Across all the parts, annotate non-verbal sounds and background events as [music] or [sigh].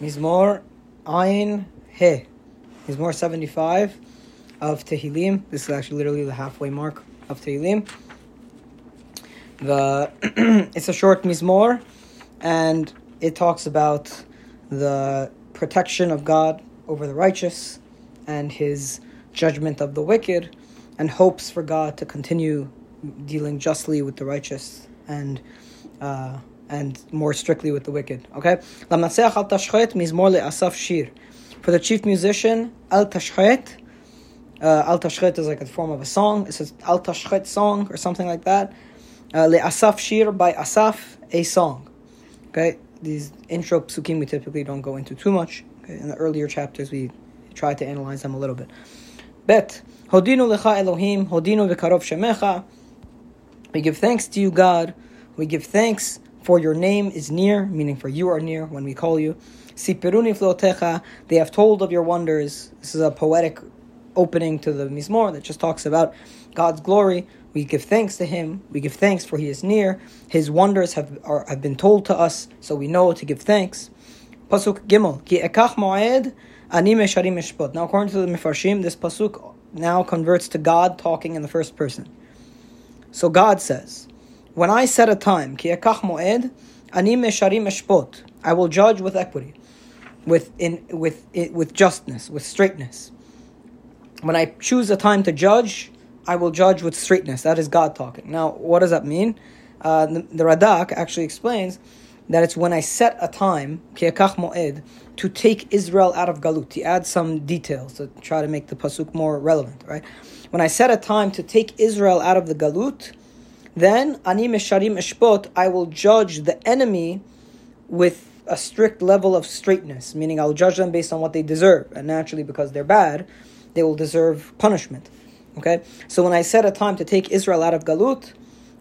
Mizmor Ayin He. Mizmor 75 of Tehillim. This is actually literally the halfway mark of Tehillim. The [clears throat] it's a short Mizmor, and it talks about the protection of God over the righteous and His judgment of the wicked, and hopes for God to continue dealing justly with the righteous and. Uh, and more strictly with the wicked. Okay? For the chief musician, Al Tashchet, uh, Al Tashchet is like a form of a song. It's an Al Tashchet song or something like that. Uh, Le Asaf Shir by Asaf, a song. Okay? These intro psukim we typically don't go into too much. Okay? In the earlier chapters, we try to analyze them a little bit. Bet, Hodinu lecha Elohim, Hodinu v'karov shemecha. We give thanks to you, God. We give thanks for your name is near, meaning for you are near when we call you. Sipiruni flotecha, they have told of your wonders. This is a poetic opening to the Mizmor that just talks about God's glory. We give thanks to Him. We give thanks for He is near. His wonders have are, have been told to us, so we know to give thanks. Pasuk Gimel Ki ekach moed ani. Now, according to the Mefarshim, this pasuk now converts to God talking in the first person. So God says, when I set a time, ki moed, ani mesharim eshpot, I will judge with equity, with in with with justness, with straightness. When I choose a time to judge, I will judge with straightness. That is God talking. Now, what does that mean? Uh, the, the Radak actually explains that it's when I set a time, ki moed, to take Israel out of Galut. He adds some details to try to make the pasuk more relevant. Right? When I set a time to take Israel out of the Galut then ani mesharim eshpot, I will judge the enemy with a strict level of straightness, meaning I'll judge them based on what they deserve, and naturally because they're bad, they will deserve punishment. Okay, so when I set a time to take Israel out of Galut,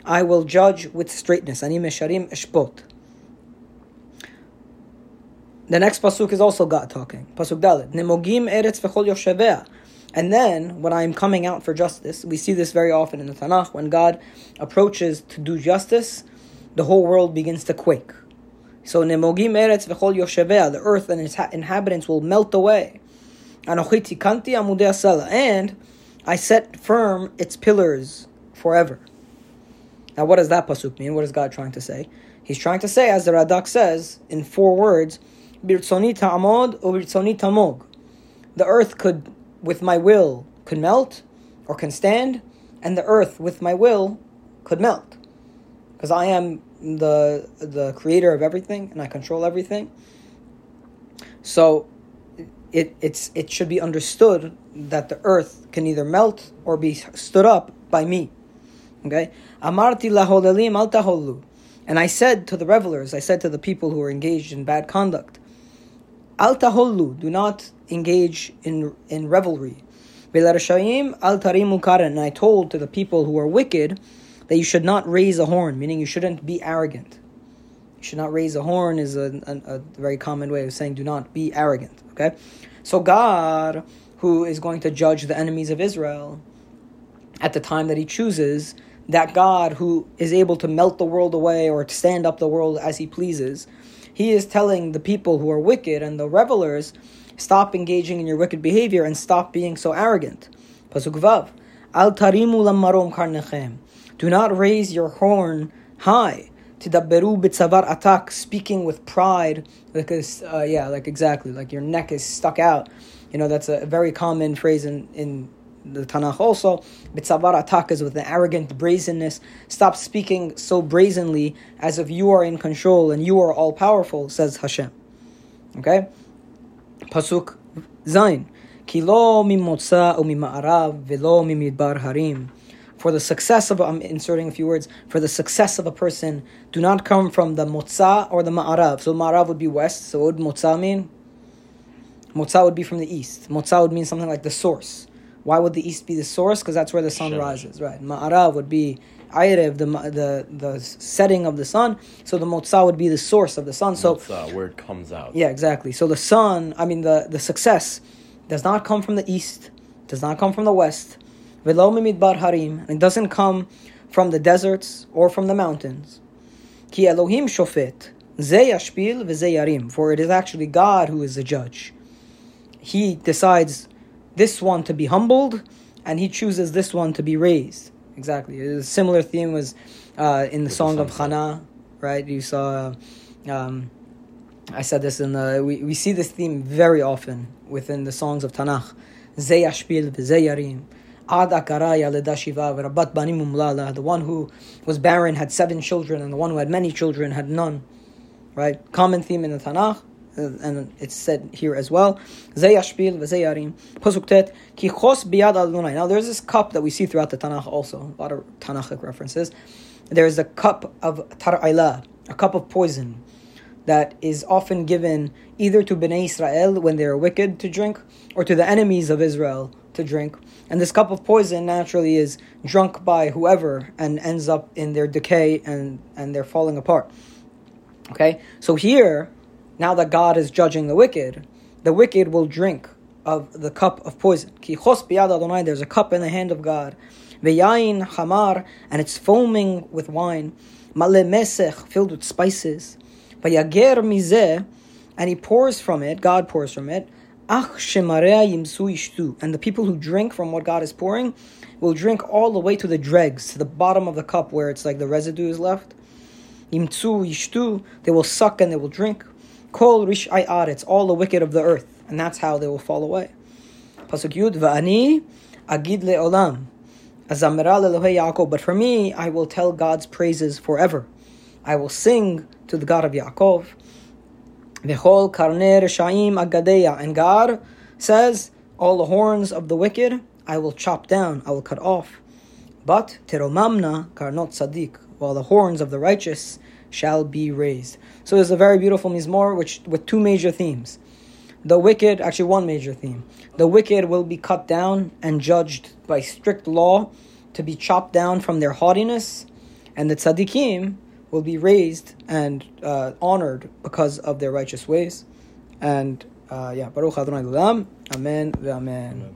I will judge with straightness. Ani mesharim eshpot. The next pasuk is also God talking. Pasuk Dalet. Nemogim eretz v'chol yoshevea. And then, when I'm coming out for justice, we see this very often in the Tanakh, when God approaches to do justice, the whole world begins to quake. So, Nemogim Eretz v'chol Yoshevea, the earth and its inhabitants will melt away. And I set firm its pillars forever. Now, what does that pasuk mean? What is God trying to say? He's trying to say, as the Radak says, in four words, Birtzoni ta'amod u'birtzoni tamog. The earth could with my will could melt or can stand, and the earth with my will could melt. Because I am the the creator of everything and I control everything. So it it's it should be understood that the earth can either melt or be stood up by me. Okay? Amarti And I said to the revelers, I said to the people who were engaged in bad conduct, Al taholu, do not engage in in revelry. Velarashayim al tarimu karan, and I told to the people who are wicked that you should not raise a horn, meaning you shouldn't be arrogant. You should not raise a horn is a, a, a very common way of saying do not be arrogant. Okay, so God, who is going to judge the enemies of Israel, at the time that He chooses, that God who is able to melt the world away or to stand up the world as He pleases he is telling the people who are wicked and the revelers, stop engaging in your wicked behavior and stop being so arrogant. Pasuk Vav. Al tarimu lamarom karnechem. Do not raise your horn high. Tidabberu bitzavar atak, speaking with pride, because uh, yeah, like exactly, like your neck is stuck out. You know that's a very common phrase in in the Tanakh also, Bitzavar atak is with an arrogant brazenness. Stop speaking so brazenly as if you are in control and you are all powerful, says Hashem. Okay? Pasuk Zain. Kilo mimotza umima'arav velo mimidbar harim. For the success of, I'm inserting a few words, for the success of a person, do not come from the motza or the ma'arav. So ma'arav would be west, so what would motza mean? Motza would be from the east. Motza would mean something like the source. Why would the east be the source? Because that's where the sun rises, right? Ma'arav would be Ayrev, the, the the setting of the sun. So the Motza would be the source of the sun. So Motza, where it comes out. Yeah, exactly. So the sun, I mean the, the success, does not come from the east, does not come from the west. Velo bar harim. It doesn't come from the deserts or from the mountains. Ki Elohim shofet. Ze yashpil v'ze yarim. For it is actually God who is the judge. He decides this one to be humbled, and he chooses this one to be raised. Exactly. A similar theme was uh, in the song of Hana, right? You saw. Um, I said this in the. We, we see this theme very often within the songs of Tanakh. Ze yashpil v'ze yarim. The one who was barren had seven children, and the one who had many children had none. Right? Common theme in the Tanakh, Uh, and it's said here as well. Now there's this cup that we see throughout the Tanakh also, a lot of Tanakhic references. There's a cup of tar'ila, a cup of poison, that is often given either to Bnei Israel when they are wicked to drink, or to the enemies of Israel to drink. And this cup of poison naturally is drunk by whoever and ends up in their decay and, and they're falling apart. Okay? So here, now that God is judging the wicked, the wicked will drink of the cup of poison. There's a cup in the hand of God. Ve'yain hamar, and it's foaming with wine. Male mesech, filled with spices. Vayager mizeh, and he pours from it, God pours from it, Ach yimsu. And the people who drink from what God is pouring will drink all the way to the dregs, to the bottom of the cup where it's like the residue is left. Yimtsu. They will suck and they will drink. Kol rish It's all the wicked of the earth. And that's how they will fall away. Pasuk Yud, Va'ani agid le'olam. But for me, I will tell God's praises forever. I will sing to the God of Yaakov. V'chol karner shaim agadeya. And God says, all the horns of the wicked I will chop down, I will cut off. But teromamna karnot tzaddik, while the horns of the righteous shall be raised. So there's a very beautiful mizmor which with two major themes. The wicked, actually one major theme. The wicked will be cut down and judged by strict law to be chopped down from their haughtiness, and the tzaddikim will be raised and uh, honored because of their righteous ways. And uh, yeah, Baruch Adonai Amen, Amen.